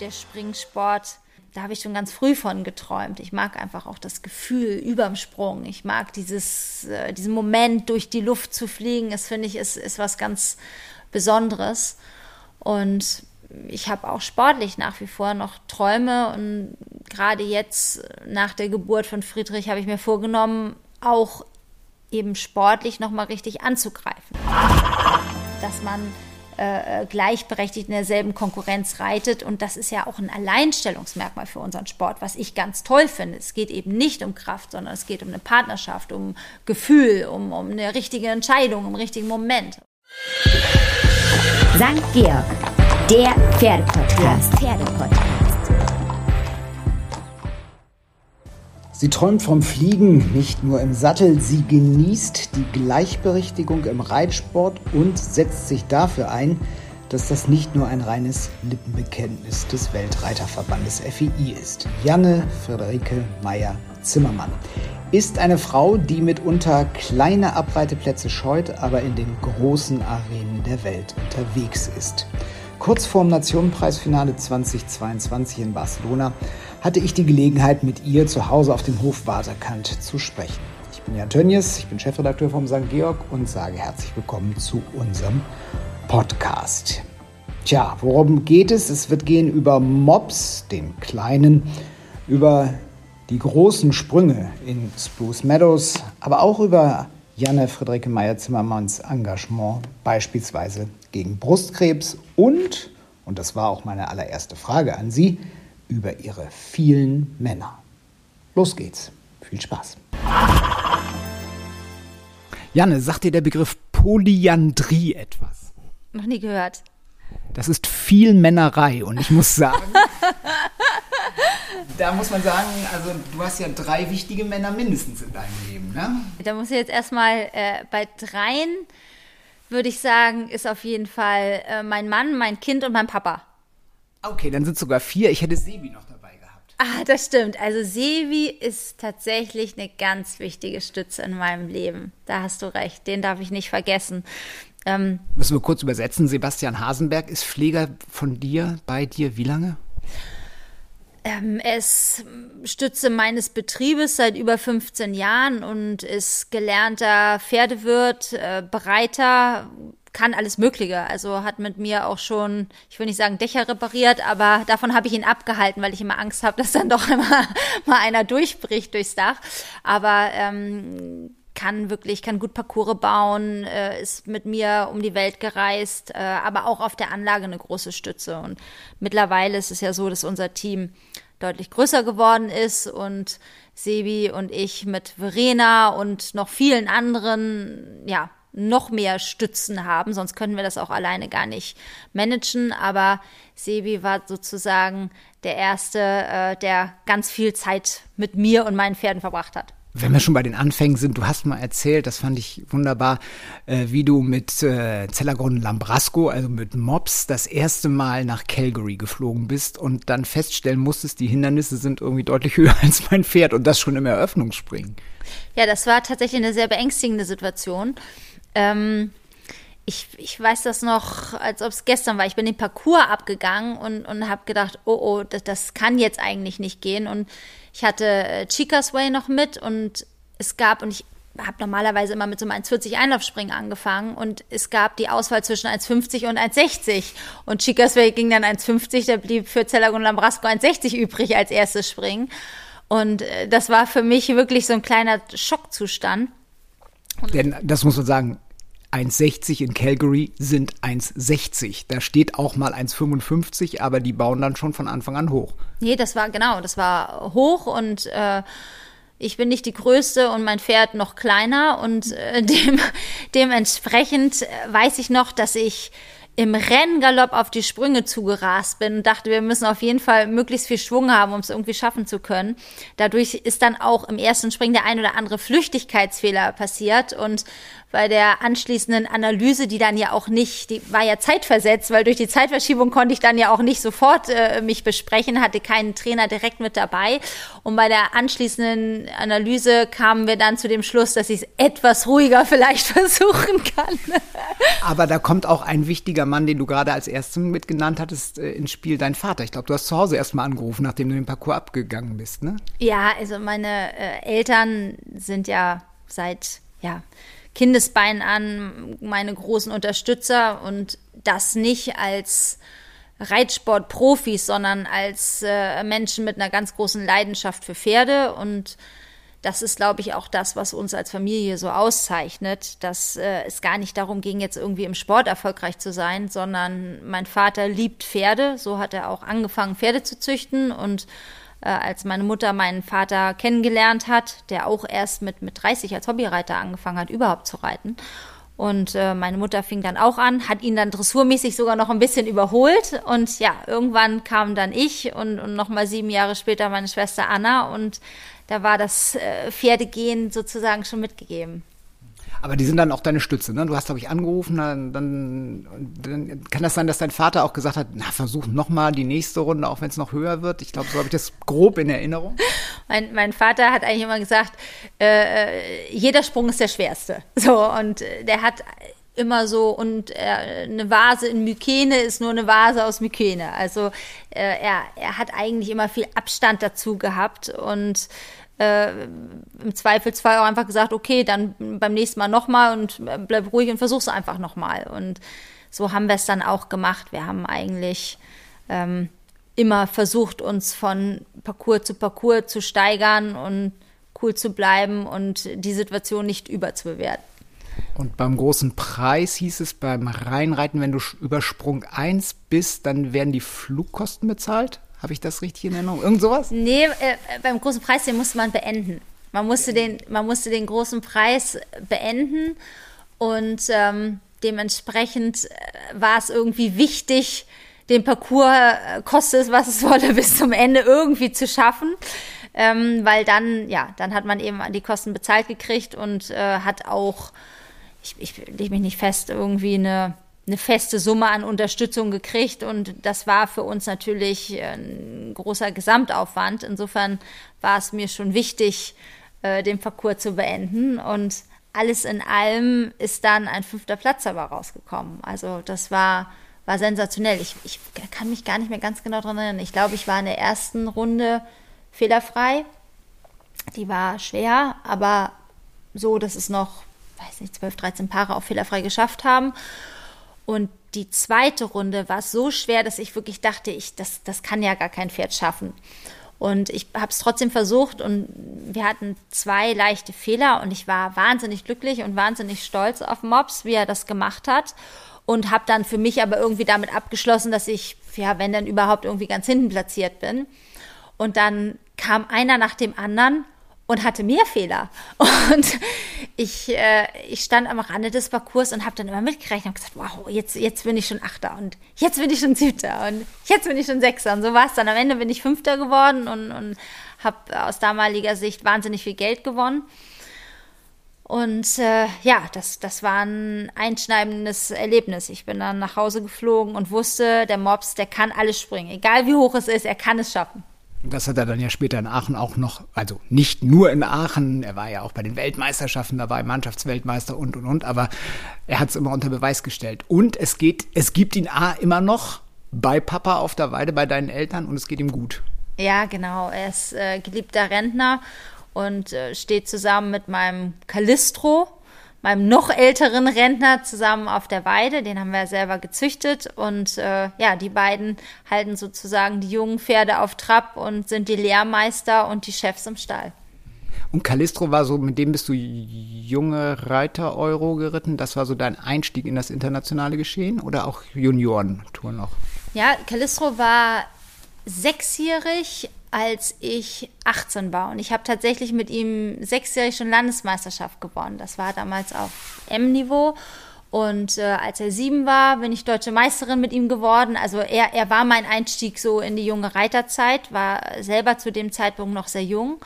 der Springsport, da habe ich schon ganz früh von geträumt. Ich mag einfach auch das Gefühl überm Sprung. Ich mag dieses, äh, diesen Moment, durch die Luft zu fliegen. Das finde ich ist, ist was ganz Besonderes. Und ich habe auch sportlich nach wie vor noch Träume und gerade jetzt nach der Geburt von Friedrich habe ich mir vorgenommen, auch eben sportlich noch mal richtig anzugreifen. Dass man äh, äh, gleichberechtigt in derselben Konkurrenz reitet. Und das ist ja auch ein Alleinstellungsmerkmal für unseren Sport, was ich ganz toll finde. Es geht eben nicht um Kraft, sondern es geht um eine Partnerschaft, um Gefühl, um, um eine richtige Entscheidung, um einen richtigen Moment. St. Georg, der Pferdepodcast. Pferdepodcast. Sie träumt vom Fliegen, nicht nur im Sattel, sie genießt die Gleichberechtigung im Reitsport und setzt sich dafür ein, dass das nicht nur ein reines Lippenbekenntnis des Weltreiterverbandes FII ist. Janne Friederike Meyer-Zimmermann ist eine Frau, die mitunter kleine Abreiteplätze scheut, aber in den großen Arenen der Welt unterwegs ist. Kurz vorm Nationenpreisfinale 2022 in Barcelona hatte ich die Gelegenheit, mit ihr zu Hause auf dem Hof Waterkant zu sprechen. Ich bin Jan Tönnies, ich bin Chefredakteur vom St. Georg und sage herzlich willkommen zu unserem Podcast. Tja, worum geht es? Es wird gehen über Mops, den kleinen, über die großen Sprünge in Spruce Meadows, aber auch über Janne Friederike Meyer-Zimmermanns Engagement, beispielsweise gegen Brustkrebs und, und das war auch meine allererste Frage an Sie, über ihre vielen Männer. Los geht's. Viel Spaß. Janne, sagt dir der Begriff Polyandrie etwas? Noch nie gehört. Das ist viel Männerei und ich muss sagen, da muss man sagen, also du hast ja drei wichtige Männer mindestens in deinem Leben, ne? Da muss ich jetzt erstmal äh, bei dreien, würde ich sagen, ist auf jeden Fall äh, mein Mann, mein Kind und mein Papa. Okay, dann sind sogar vier. Ich hätte Sebi noch dabei gehabt. Ah, das stimmt. Also Sebi ist tatsächlich eine ganz wichtige Stütze in meinem Leben. Da hast du recht. Den darf ich nicht vergessen. Ähm, Müssen wir kurz übersetzen. Sebastian Hasenberg ist Pfleger von dir, bei dir. Wie lange? Ähm, er ist Stütze meines Betriebes seit über 15 Jahren und ist gelernter Pferdewirt, äh, Bereiter, kann alles Mögliche. Also hat mit mir auch schon, ich will nicht sagen Dächer repariert, aber davon habe ich ihn abgehalten, weil ich immer Angst habe, dass dann doch immer mal einer durchbricht durchs Dach. Aber ähm, kann wirklich, kann gut Parcours bauen, äh, ist mit mir um die Welt gereist, äh, aber auch auf der Anlage eine große Stütze. Und mittlerweile ist es ja so, dass unser Team deutlich größer geworden ist und Sebi und ich mit Verena und noch vielen anderen, ja, noch mehr Stützen haben, sonst könnten wir das auch alleine gar nicht managen. Aber Sebi war sozusagen der Erste, äh, der ganz viel Zeit mit mir und meinen Pferden verbracht hat. Wenn wir schon bei den Anfängen sind, du hast mal erzählt, das fand ich wunderbar, äh, wie du mit äh, Zellergrund Lambrasco, also mit Mops, das erste Mal nach Calgary geflogen bist und dann feststellen musstest, die Hindernisse sind irgendwie deutlich höher als mein Pferd und das schon im Eröffnungsspringen. Ja, das war tatsächlich eine sehr beängstigende Situation. Ähm, ich, ich weiß das noch, als ob es gestern war. Ich bin den Parcours abgegangen und, und habe gedacht, oh, oh, das, das kann jetzt eigentlich nicht gehen. Und ich hatte äh, Chicas Way noch mit und es gab, und ich habe normalerweise immer mit so einem 1,40 Einlaufspringen angefangen und es gab die Auswahl zwischen 1,50 und 1,60 und Chicas Way ging dann 1,50, da blieb für Zeller und Lambrasco 1,60 übrig als erstes Springen. Und äh, das war für mich wirklich so ein kleiner Schockzustand. Denn das muss man sagen, 1,60 in Calgary sind 1,60. Da steht auch mal 1,55, aber die bauen dann schon von Anfang an hoch. Nee, das war genau, das war hoch und äh, ich bin nicht die Größte und mein Pferd noch kleiner und äh, dem, dementsprechend äh, weiß ich noch, dass ich im Renngalopp auf die Sprünge zugerast bin und dachte, wir müssen auf jeden Fall möglichst viel Schwung haben, um es irgendwie schaffen zu können. Dadurch ist dann auch im ersten Springen der ein oder andere Flüchtigkeitsfehler passiert und bei der anschließenden Analyse, die dann ja auch nicht, die war ja zeitversetzt, weil durch die Zeitverschiebung konnte ich dann ja auch nicht sofort äh, mich besprechen, hatte keinen Trainer direkt mit dabei. Und bei der anschließenden Analyse kamen wir dann zu dem Schluss, dass ich es etwas ruhiger vielleicht versuchen kann. Aber da kommt auch ein wichtiger Mann, den du gerade als ersten mitgenannt hattest, äh, ins Spiel, dein Vater. Ich glaube, du hast zu Hause erst mal angerufen, nachdem du den Parcours abgegangen bist, ne? Ja, also meine äh, Eltern sind ja seit, ja, Kindesbein an meine großen Unterstützer und das nicht als Reitsportprofis, sondern als äh, Menschen mit einer ganz großen Leidenschaft für Pferde und das ist, glaube ich, auch das, was uns als Familie so auszeichnet, dass äh, es gar nicht darum ging, jetzt irgendwie im Sport erfolgreich zu sein, sondern mein Vater liebt Pferde. So hat er auch angefangen, Pferde zu züchten und äh, als meine Mutter meinen Vater kennengelernt hat, der auch erst mit, mit 30 als Hobbyreiter angefangen hat, überhaupt zu reiten. Und äh, meine Mutter fing dann auch an, hat ihn dann dressurmäßig sogar noch ein bisschen überholt. Und ja, irgendwann kam dann ich und, und nochmal sieben Jahre später meine Schwester Anna. Und da war das äh, Pferdegehen sozusagen schon mitgegeben. Aber die sind dann auch deine Stütze, ne? Du hast, glaube ich, angerufen, dann, dann, dann, kann das sein, dass dein Vater auch gesagt hat, na, versuch nochmal die nächste Runde, auch wenn es noch höher wird. Ich glaube, so habe ich das grob in Erinnerung. Mein, mein Vater hat eigentlich immer gesagt, äh, jeder Sprung ist der schwerste. So, und der hat immer so und äh, eine Vase in Mykene ist nur eine Vase aus Mykene. Also äh, er, er hat eigentlich immer viel Abstand dazu gehabt und äh, im Zweifelsfall auch einfach gesagt, okay, dann beim nächsten Mal nochmal und bleib ruhig und versuch's einfach nochmal. Und so haben wir es dann auch gemacht. Wir haben eigentlich ähm, immer versucht, uns von Parcours zu Parcours zu steigern und cool zu bleiben und die Situation nicht überzubewerten. Und beim großen Preis hieß es beim Reinreiten, wenn du über Sprung 1 bist, dann werden die Flugkosten bezahlt? Habe ich das richtig in Erinnerung? Irgend sowas? Nee, äh, beim großen Preis, den musste man beenden. Man musste den, man musste den großen Preis beenden und ähm, dementsprechend äh, war es irgendwie wichtig, den Parcours, äh, koste es, was es wolle, bis zum Ende irgendwie zu schaffen. Ähm, weil dann, ja, dann hat man eben die Kosten bezahlt gekriegt und äh, hat auch, ich, ich lege mich nicht fest, irgendwie eine eine feste Summe an Unterstützung gekriegt und das war für uns natürlich ein großer Gesamtaufwand. Insofern war es mir schon wichtig, äh, den Parcours zu beenden und alles in allem ist dann ein fünfter Platz aber rausgekommen. Also das war, war sensationell. Ich, ich kann mich gar nicht mehr ganz genau daran erinnern. Ich glaube, ich war in der ersten Runde fehlerfrei. Die war schwer, aber so, dass es noch, weiß nicht, 12, 13 Paare auch fehlerfrei geschafft haben. Und die zweite Runde war so schwer, dass ich wirklich dachte, ich, das, das kann ja gar kein Pferd schaffen. Und ich habe es trotzdem versucht und wir hatten zwei leichte Fehler und ich war wahnsinnig glücklich und wahnsinnig stolz auf Mops, wie er das gemacht hat. Und habe dann für mich aber irgendwie damit abgeschlossen, dass ich, ja, wenn dann überhaupt irgendwie ganz hinten platziert bin. Und dann kam einer nach dem anderen und hatte mehr Fehler. Und ich, äh, ich stand am Rande des Parcours und habe dann immer mitgerechnet und gesagt, wow, jetzt, jetzt bin ich schon Achter und jetzt bin ich schon Siebter und jetzt bin ich schon Sechster. Und so war es dann. Am Ende bin ich Fünfter geworden und, und habe aus damaliger Sicht wahnsinnig viel Geld gewonnen. Und äh, ja, das, das war ein einschneidendes Erlebnis. Ich bin dann nach Hause geflogen und wusste, der Mops, der kann alles springen. Egal wie hoch es ist, er kann es schaffen. Das hat er dann ja später in Aachen auch noch, also nicht nur in Aachen, er war ja auch bei den Weltmeisterschaften dabei, Mannschaftsweltmeister und und und, aber er hat es immer unter Beweis gestellt. Und es geht, es gibt ihn A immer noch bei Papa auf der Weide, bei deinen Eltern und es geht ihm gut. Ja, genau. Er ist äh, geliebter Rentner und äh, steht zusammen mit meinem Calistro, meinem noch älteren Rentner zusammen auf der Weide. Den haben wir selber gezüchtet. Und äh, ja, die beiden halten sozusagen die jungen Pferde auf Trab und sind die Lehrmeister und die Chefs im Stall. Und Calistro war so, mit dem bist du junge Reiter-Euro geritten. Das war so dein Einstieg in das internationale Geschehen oder auch Juniorentour noch? Ja, Calistro war sechsjährig, als ich 18 war. Und ich habe tatsächlich mit ihm sechsjährig schon Landesmeisterschaft gewonnen. Das war damals auf M-Niveau. Und äh, als er sieben war, bin ich deutsche Meisterin mit ihm geworden. Also er, er war mein Einstieg so in die junge Reiterzeit, war selber zu dem Zeitpunkt noch sehr jung.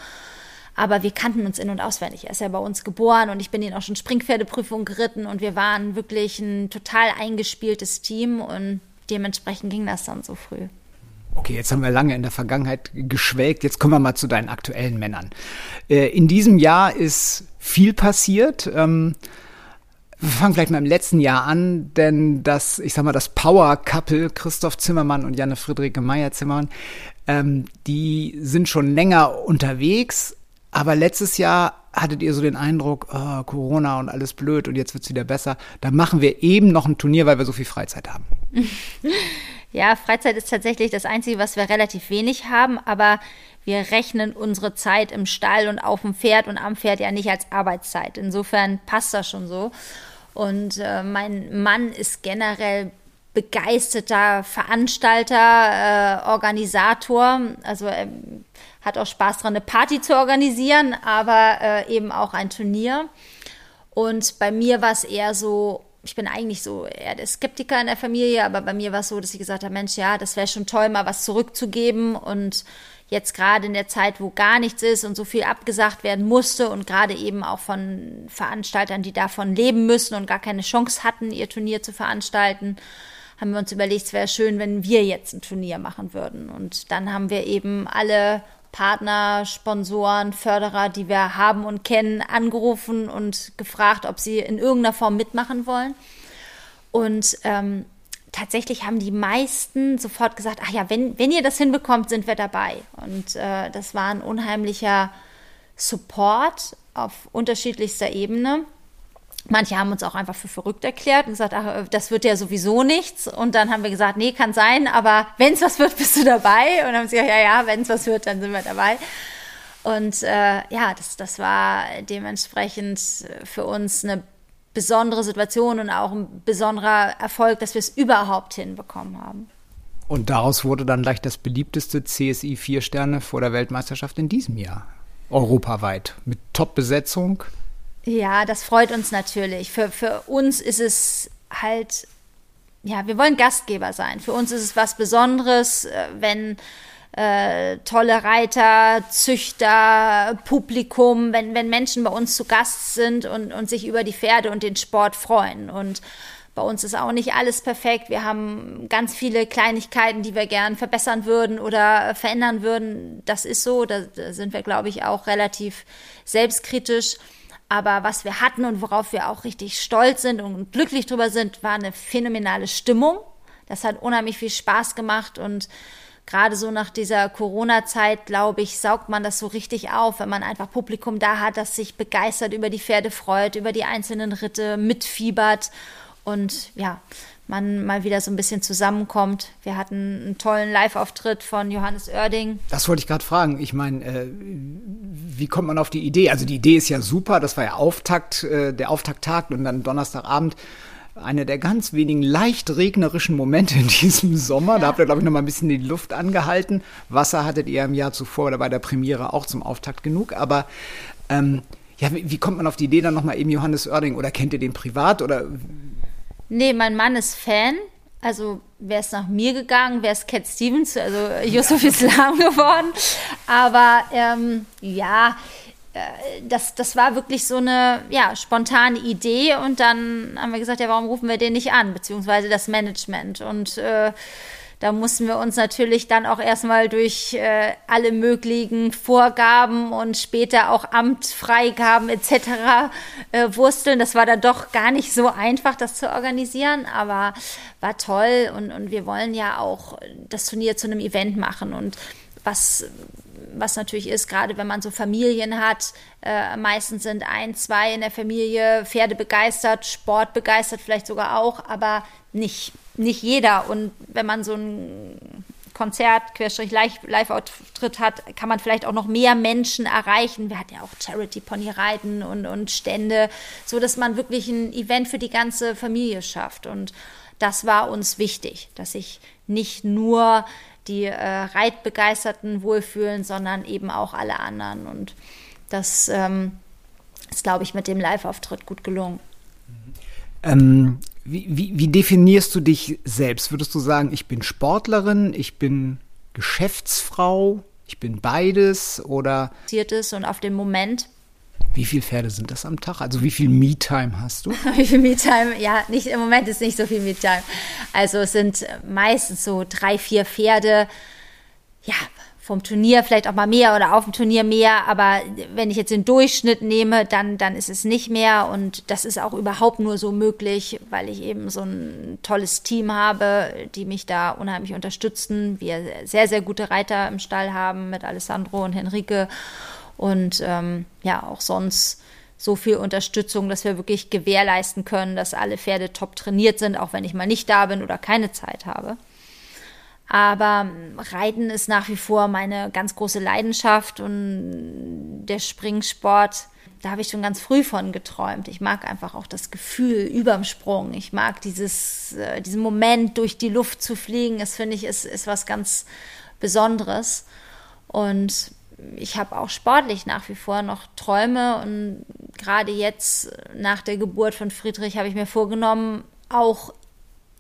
aber wir kannten uns in- und auswendig. Er ist ja bei uns geboren und ich bin ihn auch schon Springpferdeprüfung geritten und wir waren wirklich ein total eingespieltes Team und dementsprechend ging das dann so früh. Okay, jetzt haben wir lange in der Vergangenheit geschwelgt. Jetzt kommen wir mal zu deinen aktuellen Männern. Äh, in diesem Jahr ist viel passiert. Ähm, wir fangen vielleicht mal im letzten Jahr an, denn das, ich sag mal, das Power-Couple Christoph Zimmermann und Janne Friederike Meyer-Zimmermann, ähm, die sind schon länger unterwegs, aber letztes Jahr hattet ihr so den Eindruck, oh, Corona und alles blöd und jetzt wird's wieder besser. Da machen wir eben noch ein Turnier, weil wir so viel Freizeit haben. Ja, Freizeit ist tatsächlich das Einzige, was wir relativ wenig haben, aber wir rechnen unsere Zeit im Stall und auf dem Pferd und am Pferd ja nicht als Arbeitszeit. Insofern passt das schon so. Und äh, mein Mann ist generell begeisterter Veranstalter, äh, Organisator. Also er hat auch Spaß dran, eine Party zu organisieren, aber äh, eben auch ein Turnier. Und bei mir war es eher so, ich bin eigentlich so eher der Skeptiker in der Familie, aber bei mir war es so, dass ich gesagt habe, Mensch, ja, das wäre schon toll, mal was zurückzugeben und jetzt gerade in der Zeit, wo gar nichts ist und so viel abgesagt werden musste und gerade eben auch von Veranstaltern, die davon leben müssen und gar keine Chance hatten, ihr Turnier zu veranstalten, haben wir uns überlegt, es wäre schön, wenn wir jetzt ein Turnier machen würden. Und dann haben wir eben alle Partner, Sponsoren, Förderer, die wir haben und kennen, angerufen und gefragt, ob sie in irgendeiner Form mitmachen wollen. Und ähm, tatsächlich haben die meisten sofort gesagt, ach ja, wenn, wenn ihr das hinbekommt, sind wir dabei. Und äh, das war ein unheimlicher Support auf unterschiedlichster Ebene. Manche haben uns auch einfach für verrückt erklärt und gesagt, ach, das wird ja sowieso nichts. Und dann haben wir gesagt, nee, kann sein, aber wenn es was wird, bist du dabei. Und dann haben sie gesagt, ja, ja, wenn es was wird, dann sind wir dabei. Und äh, ja, das, das war dementsprechend für uns eine besondere Situation und auch ein besonderer Erfolg, dass wir es überhaupt hinbekommen haben. Und daraus wurde dann gleich das beliebteste CSI 4 Sterne vor der Weltmeisterschaft in diesem Jahr. Europaweit. Mit Top-Besetzung. Ja, das freut uns natürlich. Für, für uns ist es halt, ja, wir wollen Gastgeber sein. Für uns ist es was Besonderes, äh, wenn äh, tolle Reiter, Züchter, Publikum, wenn, wenn Menschen bei uns zu Gast sind und, und sich über die Pferde und den Sport freuen. Und bei uns ist auch nicht alles perfekt. Wir haben ganz viele Kleinigkeiten, die wir gern verbessern würden oder verändern würden. Das ist so. Da, da sind wir, glaube ich, auch relativ selbstkritisch. Aber was wir hatten und worauf wir auch richtig stolz sind und glücklich drüber sind, war eine phänomenale Stimmung. Das hat unheimlich viel Spaß gemacht und gerade so nach dieser Corona-Zeit, glaube ich, saugt man das so richtig auf, wenn man einfach Publikum da hat, das sich begeistert über die Pferde freut, über die einzelnen Ritte, mitfiebert und ja, man mal wieder so ein bisschen zusammenkommt. Wir hatten einen tollen Live-Auftritt von Johannes Oerding. Das wollte ich gerade fragen. Ich meine, äh, wie kommt man auf die Idee? Also die Idee ist ja super. Das war ja Auftakt, äh, der Auftakttag und dann Donnerstagabend. Einer der ganz wenigen leicht regnerischen Momente in diesem Sommer. Ja. Da habt ihr, glaube ich, noch mal ein bisschen die Luft angehalten. Wasser hattet ihr im Jahr zuvor oder bei der Premiere auch zum Auftakt genug. Aber ähm, ja, wie, wie, kommt man auf die Idee, dann noch mal eben Johannes Oerding? Oder kennt ihr den privat? Oder Nee, mein Mann ist Fan. Also wäre es nach mir gegangen, wäre es Cat Stevens, also Yusuf Islam geworden. Aber ähm, ja, äh, das, das war wirklich so eine ja, spontane Idee und dann haben wir gesagt, ja, warum rufen wir den nicht an, beziehungsweise das Management. Und äh, da mussten wir uns natürlich dann auch erstmal durch äh, alle möglichen Vorgaben und später auch Amtfreigaben etc. Äh, wursteln. Das war dann doch gar nicht so einfach, das zu organisieren, aber war toll und, und wir wollen ja auch das Turnier zu einem Event machen und was was natürlich ist, gerade wenn man so Familien hat, äh, meistens sind ein, zwei in der Familie Pferde begeistert, Sport begeistert vielleicht sogar auch, aber nicht nicht jeder. Und wenn man so ein Konzert, Querstrich Live-Auftritt hat, kann man vielleicht auch noch mehr Menschen erreichen. Wir hatten ja auch Charity-Pony-Reiten und, und Stände, so dass man wirklich ein Event für die ganze Familie schafft. Und das war uns wichtig, dass sich nicht nur die äh, Reitbegeisterten wohlfühlen, sondern eben auch alle anderen. Und das ähm, ist, glaube ich, mit dem Live-Auftritt gut gelungen. Ähm, wie, wie, wie definierst du dich selbst? Würdest du sagen, ich bin Sportlerin, ich bin Geschäftsfrau, ich bin beides oder ist und auf den Moment. Wie viele Pferde sind das am Tag? Also wie viel Me-Time hast du? wie viel Me-Time? Ja, nicht, im Moment ist nicht so viel Me-Time. Also es sind meistens so drei, vier Pferde. Ja, vom Turnier vielleicht auch mal mehr oder auf dem Turnier mehr, aber wenn ich jetzt den Durchschnitt nehme, dann, dann ist es nicht mehr. Und das ist auch überhaupt nur so möglich, weil ich eben so ein tolles Team habe, die mich da unheimlich unterstützen, wir sehr, sehr gute Reiter im Stall haben mit Alessandro und Henrike. Und ähm, ja, auch sonst so viel Unterstützung, dass wir wirklich gewährleisten können, dass alle Pferde top trainiert sind, auch wenn ich mal nicht da bin oder keine Zeit habe. Aber Reiten ist nach wie vor meine ganz große Leidenschaft und der Springsport, da habe ich schon ganz früh von geträumt. Ich mag einfach auch das Gefühl überm Sprung. Ich mag dieses, äh, diesen Moment, durch die Luft zu fliegen. Das finde ich ist, ist was ganz Besonderes. Und ich habe auch sportlich nach wie vor noch Träume und gerade jetzt nach der Geburt von Friedrich habe ich mir vorgenommen, auch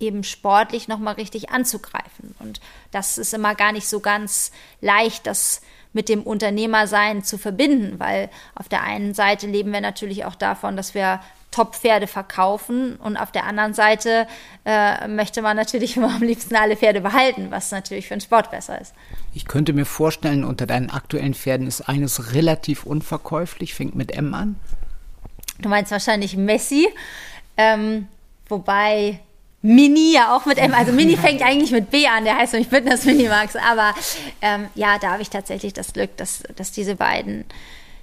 eben sportlich nochmal richtig anzugreifen. Und das ist immer gar nicht so ganz leicht, das mit dem Unternehmersein zu verbinden, weil auf der einen Seite leben wir natürlich auch davon, dass wir Top-Pferde verkaufen und auf der anderen Seite äh, möchte man natürlich immer am liebsten alle Pferde behalten, was natürlich für den Sport besser ist. Ich könnte mir vorstellen, unter deinen aktuellen Pferden ist eines relativ unverkäuflich, fängt mit M an. Du meinst wahrscheinlich Messi, ähm, wobei Mini ja auch mit M, also Mini fängt eigentlich mit B an, der heißt nämlich Fitness Minimax, aber ähm, ja, da habe ich tatsächlich das Glück, dass, dass diese beiden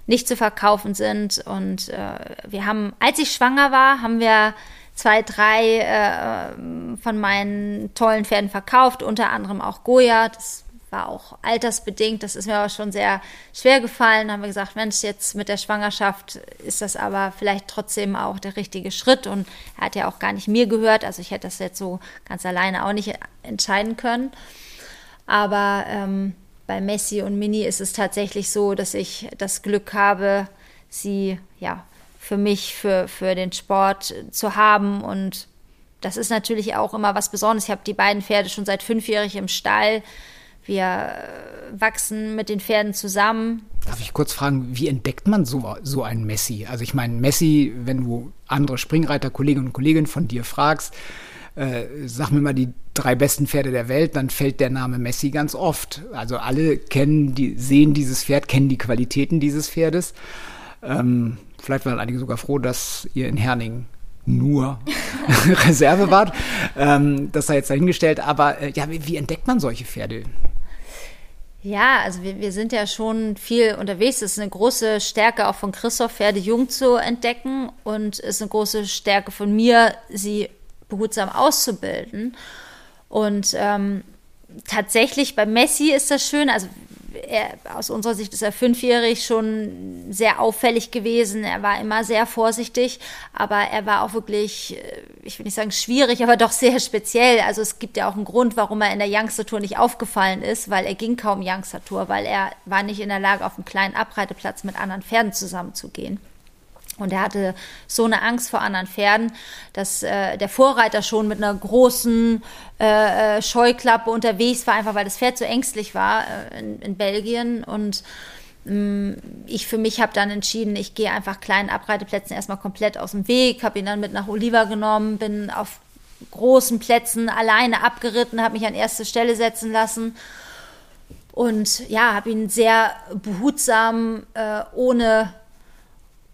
nicht zu verkaufen sind und äh, wir haben, als ich schwanger war, haben wir zwei, drei äh, von meinen tollen Pferden verkauft, unter anderem auch Goya, das war auch altersbedingt, das ist mir aber schon sehr schwer gefallen. Da haben wir gesagt, Mensch, jetzt mit der Schwangerschaft ist das aber vielleicht trotzdem auch der richtige Schritt. Und er hat ja auch gar nicht mir gehört, also ich hätte das jetzt so ganz alleine auch nicht entscheiden können. Aber ähm, bei Messi und Mini ist es tatsächlich so, dass ich das Glück habe, sie ja für mich, für, für den Sport zu haben und das ist natürlich auch immer was Besonderes. Ich habe die beiden Pferde schon seit fünfjährig im Stall. Wir wachsen mit den Pferden zusammen. Darf ich kurz fragen, wie entdeckt man so, so einen Messi? Also ich meine, Messi, wenn du andere Springreiter, Kolleginnen und Kollegen von dir fragst, äh, sag mir mal die drei besten Pferde der Welt, dann fällt der Name Messi ganz oft. Also alle kennen die, sehen dieses Pferd, kennen die Qualitäten dieses Pferdes. Ähm, vielleicht waren einige sogar froh, dass ihr in Herning nur Reserve wart. Ähm, das sei jetzt dahingestellt. Aber äh, ja, wie, wie entdeckt man solche Pferde? Ja, also wir, wir sind ja schon viel unterwegs. Es ist eine große Stärke auch von Christoph, Pferde jung zu entdecken und es ist eine große Stärke von mir, sie behutsam auszubilden. Und ähm, tatsächlich bei Messi ist das schön. Also er, aus unserer Sicht ist er fünfjährig schon sehr auffällig gewesen. Er war immer sehr vorsichtig, aber er war auch wirklich, äh, ich will nicht sagen schwierig, aber doch sehr speziell. Also es gibt ja auch einen Grund, warum er in der Youngster Tour nicht aufgefallen ist, weil er ging kaum Youngster Tour, weil er war nicht in der Lage, auf einem kleinen Abreiteplatz mit anderen Pferden zusammenzugehen. Und er hatte so eine Angst vor anderen Pferden, dass äh, der Vorreiter schon mit einer großen äh, äh Scheuklappe unterwegs war, einfach weil das Pferd so ängstlich war äh, in, in, Belgien. Und mh, mm, ich für mich habe dann entschieden, ich gehe einfach kleinen Abreiteplätzen erstmal komplett aus dem Weg, habe ihn dann mit nach Oliva genommen, bin auf großen Plätzen alleine abgeritten, habe mich an erste Stelle setzen lassen. Und ja, habe ihn sehr behutsam, äh, ohne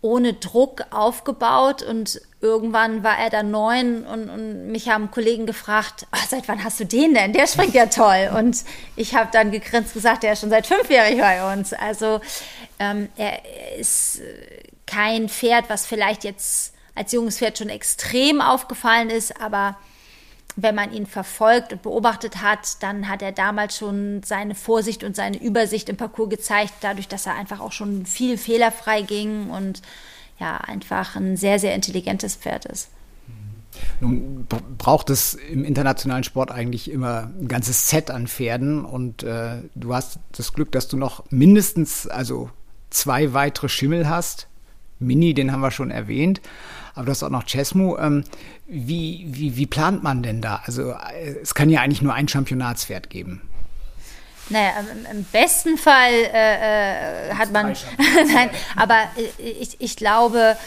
ohne Druck aufgebaut und irgendwann war er dann neun und, und mich haben Kollegen gefragt, oh, seit wann hast du den denn? Der springt ja toll. Und ich habe dann gegrinst gesagt, der ist schon seit fünfjährig bei uns. Also ähm, er ist kein Pferd, was vielleicht jetzt als junges Pferd schon extrem aufgefallen ist, aber wenn man ihn verfolgt und beobachtet hat, dann hat er damals schon seine Vorsicht und seine Übersicht im Parcours gezeigt, dadurch, dass er einfach auch schon viel fehlerfrei ging und ja, einfach ein sehr, sehr intelligentes Pferd ist. Nun braucht es im internationalen Sport eigentlich immer ein ganzes Set an Pferden und äh, du hast das Glück, dass du noch mindestens also zwei weitere Schimmel hast. Mini, den haben wir schon erwähnt aber du hast auch noch Chesmu. Ähm, wie, wie, wie plant man denn da? Also äh, es kann ja eigentlich nur ein Championatspferd geben. Naja, im, besten Fall äh, äh hat man, nein, aber ich, ich glaube,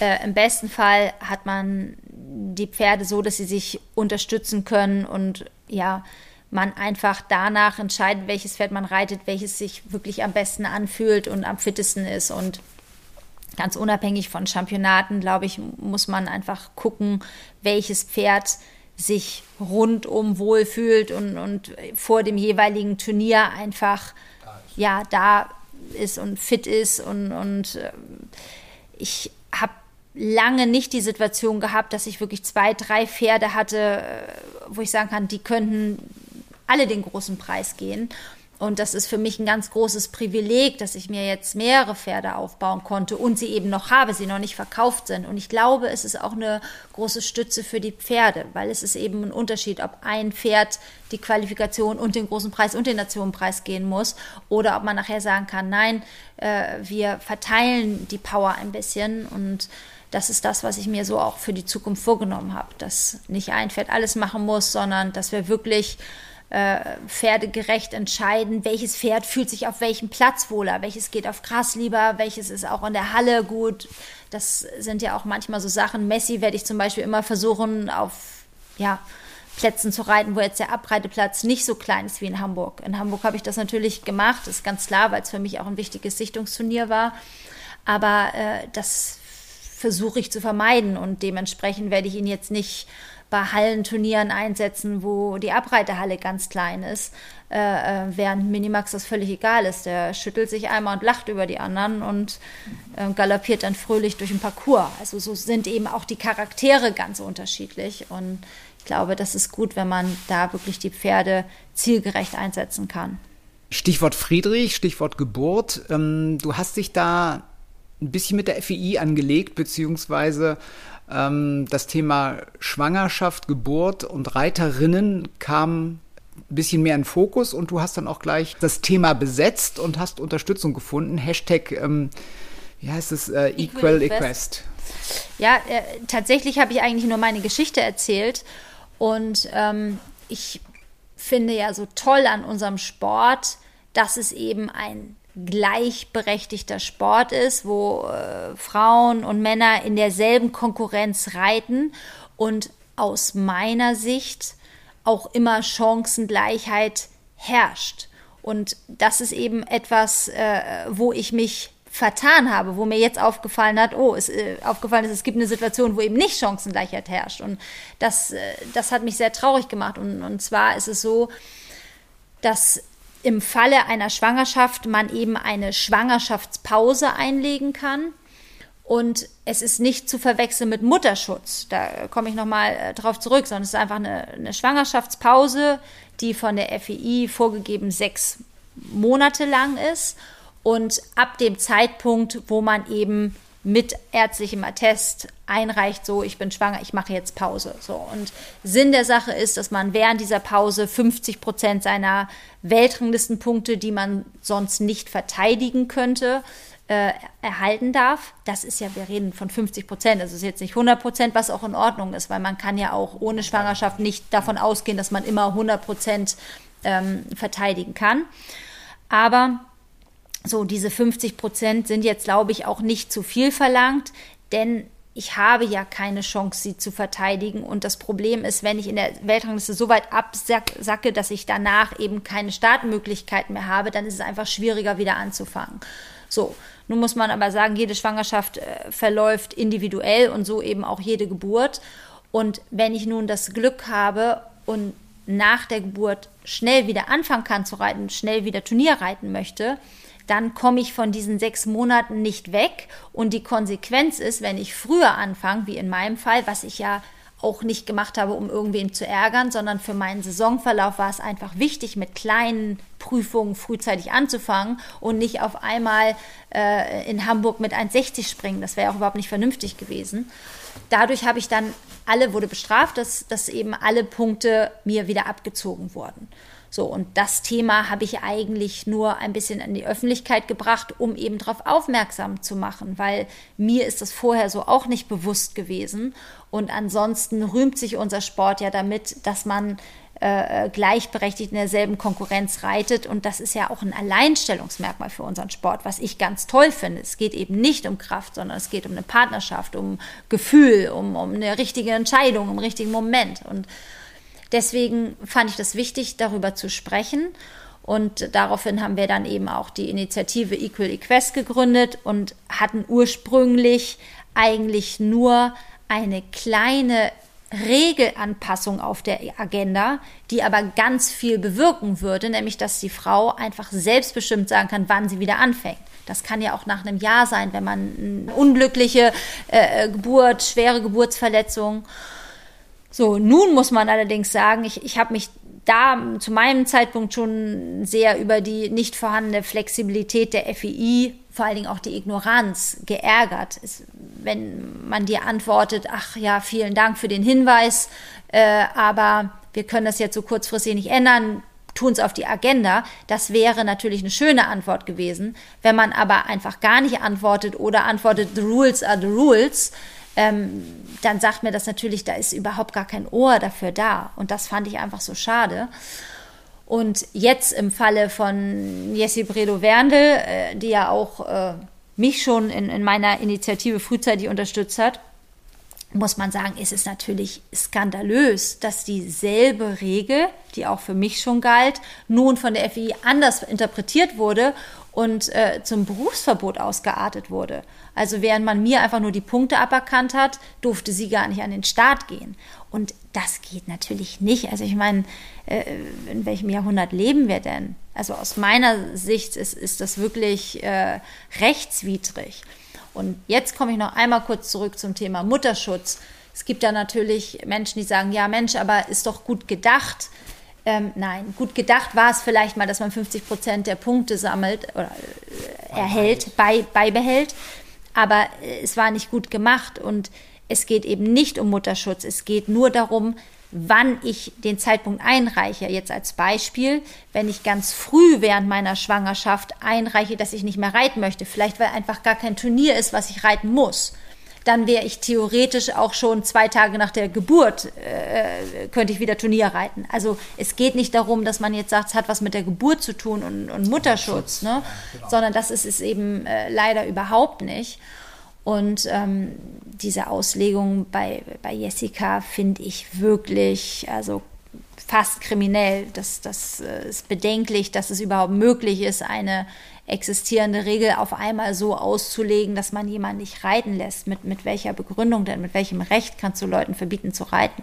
äh, im besten Fall hat man die Pferde so, dass sie sich unterstützen können und ja, man einfach danach entscheidet, welches Pferd man reitet, welches sich wirklich am besten anfühlt und am fittesten ist. Und ganz unabhängig von Championaten, glaube ich, muss man einfach gucken, welches Pferd sich rundum wohlfühlt und, und vor dem jeweiligen Turnier einfach ja da ist und fit ist und, und äh, ich habe lange nicht die Situation gehabt, dass ich wirklich zwei, drei Pferde hatte, äh, wo ich sagen kann, die könnten alle den großen Preis gehen. Und das ist für mich ein ganz großes Privileg, dass ich mir jetzt mehrere Pferde aufbauen konnte und sie eben noch habe, sie noch nicht verkauft sind. Und ich glaube, es ist auch eine große Stütze für die Pferde, weil es ist eben ein Unterschied, ob ein Pferd die Qualifikation und den großen Preis und den Nationenpreis gehen muss oder ob man nachher sagen kann, nein, äh, wir verteilen die Power ein bisschen und das ist das, was ich mir so auch für die Zukunft vorgenommen habe, dass nicht ein Pferd alles machen muss, sondern dass wir wirklich äh, pferdegerecht entscheiden, welches Pferd fühlt sich auf welchem Platz wohler, welches geht auf Gras lieber, welches ist auch in der Halle gut. Das sind ja auch manchmal so Sachen. Messi werde ich zum Beispiel immer versuchen, auf ja, Plätzen zu reiten, wo jetzt der Abreiteplatz nicht so klein ist wie in Hamburg. In Hamburg habe ich das natürlich gemacht, ist ganz klar, weil es für mich auch ein wichtiges Sichtungsturnier war. Aber äh, das versuche ich zu vermeiden und dementsprechend werde ich ihn jetzt nicht bei Hallenturnieren einsetzen, wo die Abreiterhalle ganz klein ist, äh, äh, während Minimax das völlig egal ist. Der schüttelt sich einmal und lacht über die anderen und äh, galoppiert dann fröhlich durch den Parcours. Also so sind eben auch die Charaktere ganz unterschiedlich und ich glaube, das ist gut, wenn man da wirklich die Pferde zielgerecht einsetzen kann. Stichwort Friedrich, Stichwort Geburt. Ähm, du hast dich da ein bisschen mit der FII angelegt, beziehungsweise ähm, das Thema Schwangerschaft, Geburt und Reiterinnen kam ein bisschen mehr in Fokus und du hast dann auch gleich das Thema besetzt und hast Unterstützung gefunden. Hashtag, ähm, wie heißt es, äh, Equal, Equal Equest. Ja, äh, tatsächlich habe ich eigentlich nur meine Geschichte erzählt und ähm, ich finde ja so toll an unserem Sport, dass es eben ein gleichberechtigter Sport ist, wo äh, Frauen und Männer in derselben Konkurrenz reiten und aus meiner Sicht auch immer Chancengleichheit herrscht. Und das ist eben etwas, äh, wo ich mich vertan habe, wo mir jetzt aufgefallen hat, oh, es äh, aufgefallen ist, es gibt eine Situation, wo eben nicht Chancengleichheit herrscht. Und das, äh, das hat mich sehr traurig gemacht. Und, und zwar ist es so, dass im Falle einer Schwangerschaft man eben eine Schwangerschaftspause einlegen kann. Und es ist nicht zu verwechseln mit Mutterschutz. Da komme ich nochmal äh, drauf zurück, sondern es ist einfach eine, eine Schwangerschaftspause, die von der FEI vorgegeben sechs Monate lang ist. Und ab dem Zeitpunkt, wo man eben mit ärztlichem Attest einreicht, so ich bin schwanger, ich mache jetzt Pause. So und Sinn der Sache ist, dass man während dieser Pause 50 Prozent seiner Weltranglistenpunkte, die man sonst nicht verteidigen könnte, äh, erhalten darf. Das ist ja, wir reden von 50 Prozent, das ist jetzt nicht 100 Prozent, was auch in Ordnung ist, weil man kann ja auch ohne Schwangerschaft nicht davon ausgehen, dass man immer 100 Prozent ähm, verteidigen kann. Aber so, diese 50 Prozent sind jetzt, glaube ich, auch nicht zu viel verlangt, denn ich habe ja keine Chance, sie zu verteidigen. Und das Problem ist, wenn ich in der Weltrangliste so weit absacke, dass ich danach eben keine Startmöglichkeiten mehr habe, dann ist es einfach schwieriger, wieder anzufangen. So, nun muss man aber sagen, jede Schwangerschaft äh, verläuft individuell und so eben auch jede Geburt. Und wenn ich nun das Glück habe und nach der Geburt schnell wieder anfangen kann zu reiten, schnell wieder Turnier reiten möchte, dann komme ich von diesen sechs Monaten nicht weg. Und die Konsequenz ist, wenn ich früher anfange, wie in meinem Fall, was ich ja auch nicht gemacht habe, um irgendwen zu ärgern, sondern für meinen Saisonverlauf war es einfach wichtig, mit kleinen Prüfungen frühzeitig anzufangen und nicht auf einmal äh, in Hamburg mit 1,60 springen. Das wäre auch überhaupt nicht vernünftig gewesen. Dadurch habe ich dann alle, wurde bestraft, dass, dass eben alle Punkte mir wieder abgezogen wurden. So, und das Thema habe ich eigentlich nur ein bisschen in die Öffentlichkeit gebracht, um eben darauf aufmerksam zu machen, weil mir ist das vorher so auch nicht bewusst gewesen. Und ansonsten rühmt sich unser Sport ja damit, dass man äh, gleichberechtigt in derselben Konkurrenz reitet. Und das ist ja auch ein Alleinstellungsmerkmal für unseren Sport, was ich ganz toll finde. Es geht eben nicht um Kraft, sondern es geht um eine Partnerschaft, um Gefühl, um, um eine richtige Entscheidung, um einen richtigen Moment. Und deswegen fand ich das wichtig, darüber zu sprechen. Und daraufhin haben wir dann eben auch die Initiative Equal Equest gegründet und hatten ursprünglich eigentlich nur eine kleine Regelanpassung auf der Agenda, die aber ganz viel bewirken würde, nämlich dass die Frau einfach selbstbestimmt sagen kann, wann sie wieder anfängt. Das kann ja auch nach einem Jahr sein, wenn man unglückliche äh, Geburt, schwere Geburtsverletzung. So, nun muss man allerdings sagen, ich, ich habe mich da zu meinem Zeitpunkt schon sehr über die nicht vorhandene Flexibilität der FII, vor allen Dingen auch die Ignoranz, geärgert. Es, wenn man dir antwortet, ach ja, vielen Dank für den Hinweis, äh, aber wir können das jetzt so kurzfristig nicht ändern, tun es auf die Agenda. Das wäre natürlich eine schöne Antwort gewesen. Wenn man aber einfach gar nicht antwortet oder antwortet, the rules are the rules, ähm, dann sagt mir das natürlich, da ist überhaupt gar kein Ohr dafür da. Und das fand ich einfach so schade. Und jetzt im Falle von Jessie Bredow-Werndl, äh, die ja auch äh, mich schon in, in meiner Initiative frühzeitig unterstützt hat, muss man sagen, ist es natürlich skandalös, dass dieselbe Regel, die auch für mich schon galt, nun von der FI anders interpretiert wurde und äh, zum Berufsverbot ausgeartet wurde. Also während man mir einfach nur die Punkte aberkannt hat, durfte sie gar nicht an den Start gehen. Und das geht natürlich nicht. Also ich meine, äh, in welchem Jahrhundert leben wir denn? Also aus meiner Sicht ist, ist das wirklich äh, rechtswidrig. Und jetzt komme ich noch einmal kurz zurück zum Thema Mutterschutz. Es gibt da natürlich Menschen, die sagen, ja Mensch, aber ist doch gut gedacht. Ähm, nein, gut gedacht war es vielleicht mal, dass man 50 Prozent der Punkte sammelt oder äh, erhält, bei, beibehält. Aber äh, es war nicht gut gemacht und es geht eben nicht um Mutterschutz. Es geht nur darum, wann ich den Zeitpunkt einreiche. Jetzt als Beispiel, wenn ich ganz früh während meiner Schwangerschaft einreiche, dass ich nicht mehr reiten möchte, vielleicht weil einfach gar kein Turnier ist, was ich reiten muss, dann wäre ich theoretisch auch schon zwei Tage nach der Geburt, äh, könnte ich wieder Turnier reiten. Also es geht nicht darum, dass man jetzt sagt, es hat was mit der Geburt zu tun und, und Mutterschutz, ne? Genau. sondern das ist es eben äh, leider überhaupt nicht. Und ähm, diese Auslegung bei, bei Jessica finde ich wirklich, also fast kriminell. Das, das äh, ist bedenklich, dass es überhaupt möglich ist, eine existierende Regel auf einmal so auszulegen, dass man jemanden nicht reiten lässt. Mit, mit welcher Begründung denn? Mit welchem Recht kannst du Leuten verbieten zu reiten?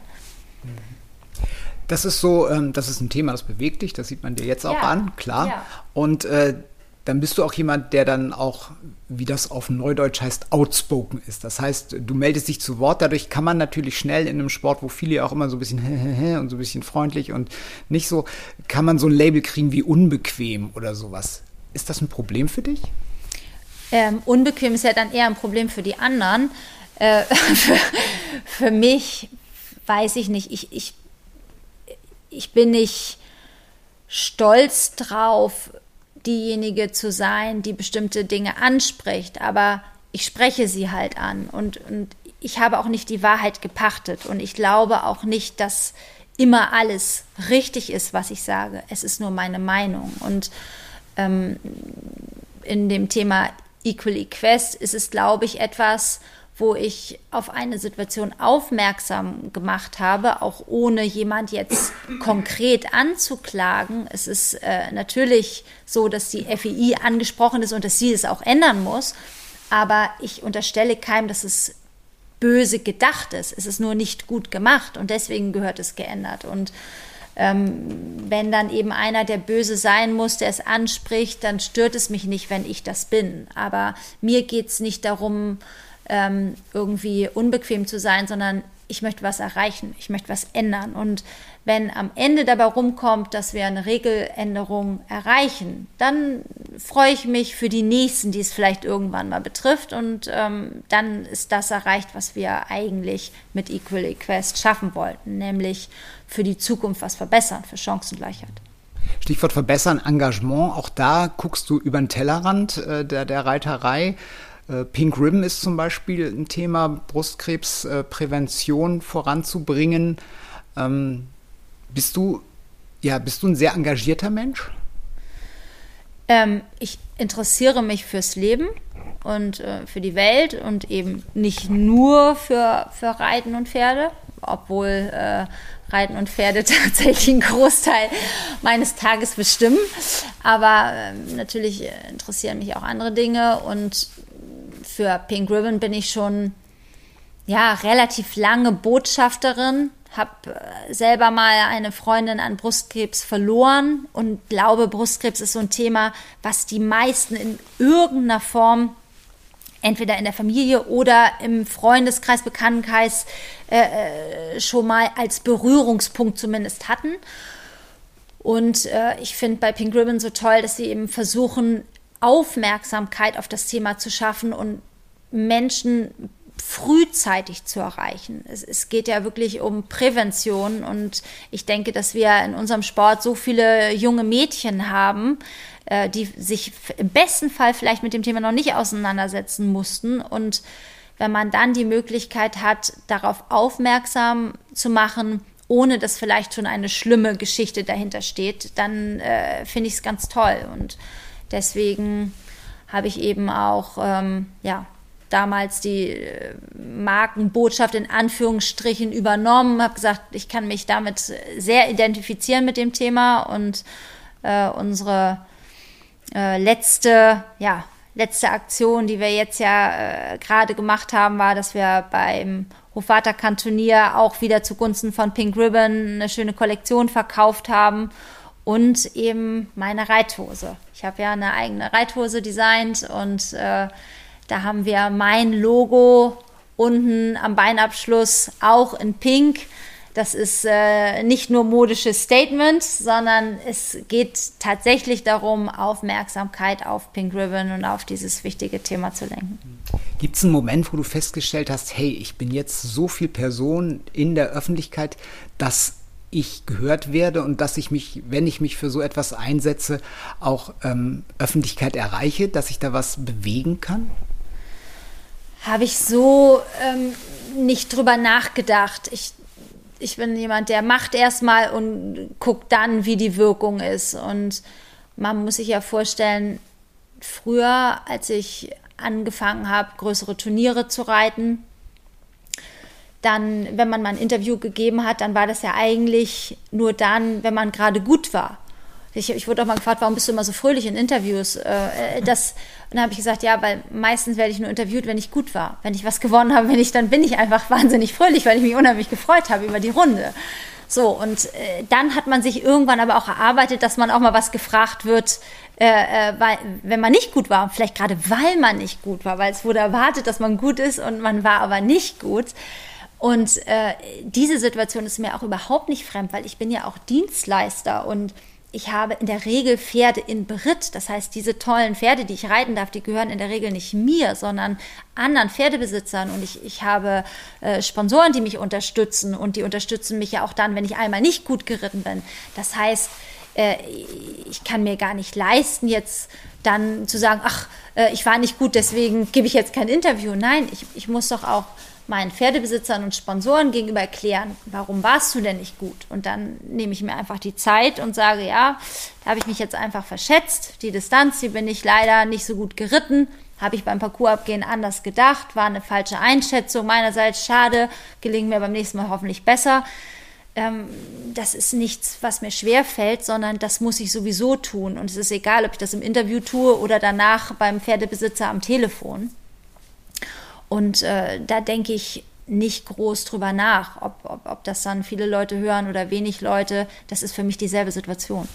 Das ist so, ähm, das ist ein Thema, das bewegt dich, das sieht man dir jetzt auch ja. an, klar. Ja. Und äh, dann bist du auch jemand, der dann auch, wie das auf Neudeutsch heißt, outspoken ist. Das heißt, du meldest dich zu Wort. Dadurch kann man natürlich schnell in einem Sport, wo viele auch immer so ein bisschen und so ein bisschen freundlich und nicht so, kann man so ein Label kriegen wie unbequem oder sowas. Ist das ein Problem für dich? Ähm, unbequem ist ja dann eher ein Problem für die anderen. Äh, für, für, mich weiß ich nicht. Ich, ich, ich bin nicht stolz drauf, diejenige zu sein, die bestimmte Dinge anspricht, aber ich spreche sie halt an und, und ich habe auch nicht die Wahrheit gepachtet und ich glaube auch nicht, dass immer alles richtig ist, was ich sage. Es ist nur meine Meinung und ähm, in dem Thema Equally Quest ist es, glaube ich, etwas, wo ich auf eine Situation aufmerksam gemacht habe, auch ohne jemand jetzt konkret anzuklagen. Es ist äh, natürlich so, dass die FII angesprochen ist und dass sie es auch ändern muss. Aber ich unterstelle keinem, dass es böse gedacht ist. Es ist nur nicht gut gemacht und deswegen gehört es geändert. Und ähm, wenn dann eben einer, der böse sein muss, der es anspricht, dann stört es mich nicht, wenn ich das bin. Aber mir geht es nicht darum, ähm, irgendwie unbequem zu sein, sondern ich möchte was erreichen, ich möchte was ändern. Und wenn am Ende dabei rumkommt, dass wir eine Regeländerung erreichen, dann freue ich mich für die nächsten, die es vielleicht irgendwann mal betrifft. Und ähm, dann ist das erreicht, was wir eigentlich mit Equal Equest schaffen wollten, nämlich für die Zukunft was verbessern, für Chancengleichheit. Stichwort verbessern, Engagement. Auch da guckst du über den Tellerrand äh, der, der Reiterei. Äh, Pink Ribbon ist zum Beispiel ein Thema, Brustkrebsprävention voranzubringen. Ähm, Bist du, ja, bist du ein sehr engagierter Mensch? Ähm, ich interessiere mich fürs Leben und äh, für die Welt und eben nicht nur für, für Reiten und Pferde, obwohl äh, Reiten und Pferde tatsächlich einen Großteil meines Tages bestimmen. Aber äh, natürlich interessieren mich auch andere Dinge und für Pink Ribbon bin ich schon ja relativ lange Botschafterin habe äh, selber mal eine Freundin an Brustkrebs verloren und glaube, Brustkrebs ist so ein Thema, was die meisten in irgendeiner Form entweder in der Familie oder im Freundeskreis, Bekanntenkreis äh, äh schon mal als Berührungspunkt zumindest hatten. Und äh, ich finde bei Pink Ribbon so toll, dass sie eben versuchen, Aufmerksamkeit auf das Thema zu schaffen und Menschen frühzeitig zu erreichen. Es, es, geht ja wirklich um Prävention und ich denke, dass wir in unserem Sport so viele junge Mädchen haben, äh, die sich im besten Fall vielleicht mit dem Thema noch nicht auseinandersetzen mussten und wenn man dann die Möglichkeit hat, darauf aufmerksam zu machen, ohne dass vielleicht schon eine schlimme Geschichte dahinter steht, dann äh, finde ich es ganz toll. Und deswegen habe ich eben auch ähm, ja, damals die äh, Markenbotschaft in Anführungsstrichen übernommen, habe gesagt, ich kann mich damit sehr identifizieren mit dem Thema und äh, unsere äh, letzte, ja, letzte Aktion, die wir jetzt ja äh, gerade gemacht haben, war, dass wir beim Hofvaterkantonier auch wieder zugunsten von Pink Ribbon eine schöne Kollektion verkauft haben und eben meine Reithose. Ich habe ja eine eigene Reithose designt und äh, da haben wir mein Logo unten am Beinabschluss auch in Pink. Das ist äh, nicht nur modisches Statement, sondern es geht tatsächlich darum, Aufmerksamkeit auf Pink Ribbon und auf dieses wichtige Thema zu lenken. Gibt es einen Moment, wo du festgestellt hast, hey, ich bin jetzt so viel Person in der Öffentlichkeit, dass ich gehört werde und dass ich mich, wenn ich mich für so etwas einsetze, auch ähm, Öffentlichkeit erreiche, dass ich da was bewegen kann? Habe ich so ähm, nicht drüber nachgedacht. Ich, ich bin jemand, der macht erstmal und guckt dann, wie die Wirkung ist. Und man muss sich ja vorstellen, früher, als ich angefangen habe, größere Turniere zu reiten, dann, wenn man mal ein Interview gegeben hat, dann war das ja eigentlich nur dann, wenn man gerade gut war. Ich, ich wurde auch mal gefragt, warum bist du immer so fröhlich in Interviews? Äh, das, und dann habe ich gesagt, ja, weil meistens werde ich nur interviewt, wenn ich gut war. Wenn ich was gewonnen habe, wenn ich, dann bin ich einfach wahnsinnig fröhlich, weil ich mich unheimlich gefreut habe über die Runde. So, und äh, dann hat man sich irgendwann aber auch erarbeitet, dass man auch mal was gefragt wird, äh, äh, weil, wenn man nicht gut war, vielleicht gerade weil man nicht gut war, weil es wurde erwartet, dass man gut ist und man war aber nicht gut. Und äh, diese Situation ist mir auch überhaupt nicht fremd, weil ich bin ja auch Dienstleister und ich habe in der Regel Pferde in Beritt. Das heißt, diese tollen Pferde, die ich reiten darf, die gehören in der Regel nicht mir, sondern anderen Pferdebesitzern. Und ich, ich habe äh, Sponsoren, die mich unterstützen. Und die unterstützen mich ja auch dann, wenn ich einmal nicht gut geritten bin. Das heißt, äh, ich kann mir gar nicht leisten, jetzt dann zu sagen, ach, äh, ich war nicht gut, deswegen gebe ich jetzt kein Interview. Nein, ich, ich muss doch auch meinen Pferdebesitzern und Sponsoren gegenüber erklären, warum warst du denn nicht gut? Und dann nehme ich mir einfach die Zeit und sage, ja, da habe ich mich jetzt einfach verschätzt. Die Distanz, die bin ich leider nicht so gut geritten. Habe ich beim Parcoursabgehen anders gedacht, war eine falsche Einschätzung meinerseits. Schade, gelingt mir beim nächsten Mal hoffentlich besser. Ähm, das ist nichts, was mir schwer fällt, sondern das muss ich sowieso tun. Und es ist egal, ob ich das im Interview tue oder danach beim Pferdebesitzer am Telefon. Und äh, da denke ich nicht groß drüber nach, ob, ob, ob das dann viele Leute hören oder wenig Leute. Das ist für mich dieselbe Situation.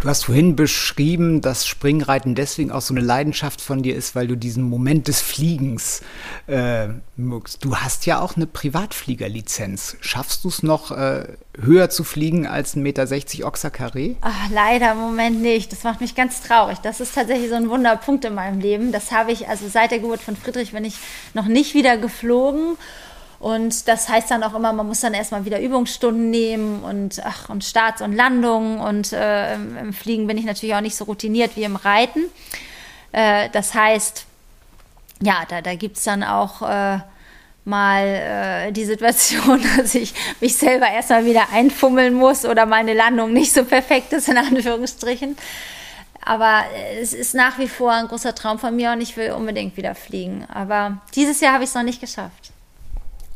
Du hast vorhin beschrieben, dass Springreiten deswegen auch so eine Leidenschaft von dir ist, weil du diesen Moment des Fliegens äh, mögst. Du hast ja auch eine Privatfliegerlizenz. Schaffst du es noch, äh, höher zu fliegen als 1,60 Meter Oxa Carré? Ach, leider im Moment nicht. Das macht mich ganz traurig. Das ist tatsächlich so ein Wunderpunkt in meinem Leben. Das habe ich, also seit der Geburt von Friedrich bin ich noch nicht wieder geflogen. Und das heißt dann auch immer, man muss dann erstmal wieder Übungsstunden nehmen und, ach, und Starts und Landungen. Und äh, im Fliegen bin ich natürlich auch nicht so routiniert wie im Reiten. Äh, das heißt, ja, da, da gibt es dann auch äh, mal äh, die Situation, dass ich mich selber erstmal wieder einfummeln muss oder meine Landung nicht so perfekt ist, in Anführungsstrichen. Aber es ist nach wie vor ein großer Traum von mir und ich will unbedingt wieder fliegen. Aber dieses Jahr habe ich es noch nicht geschafft.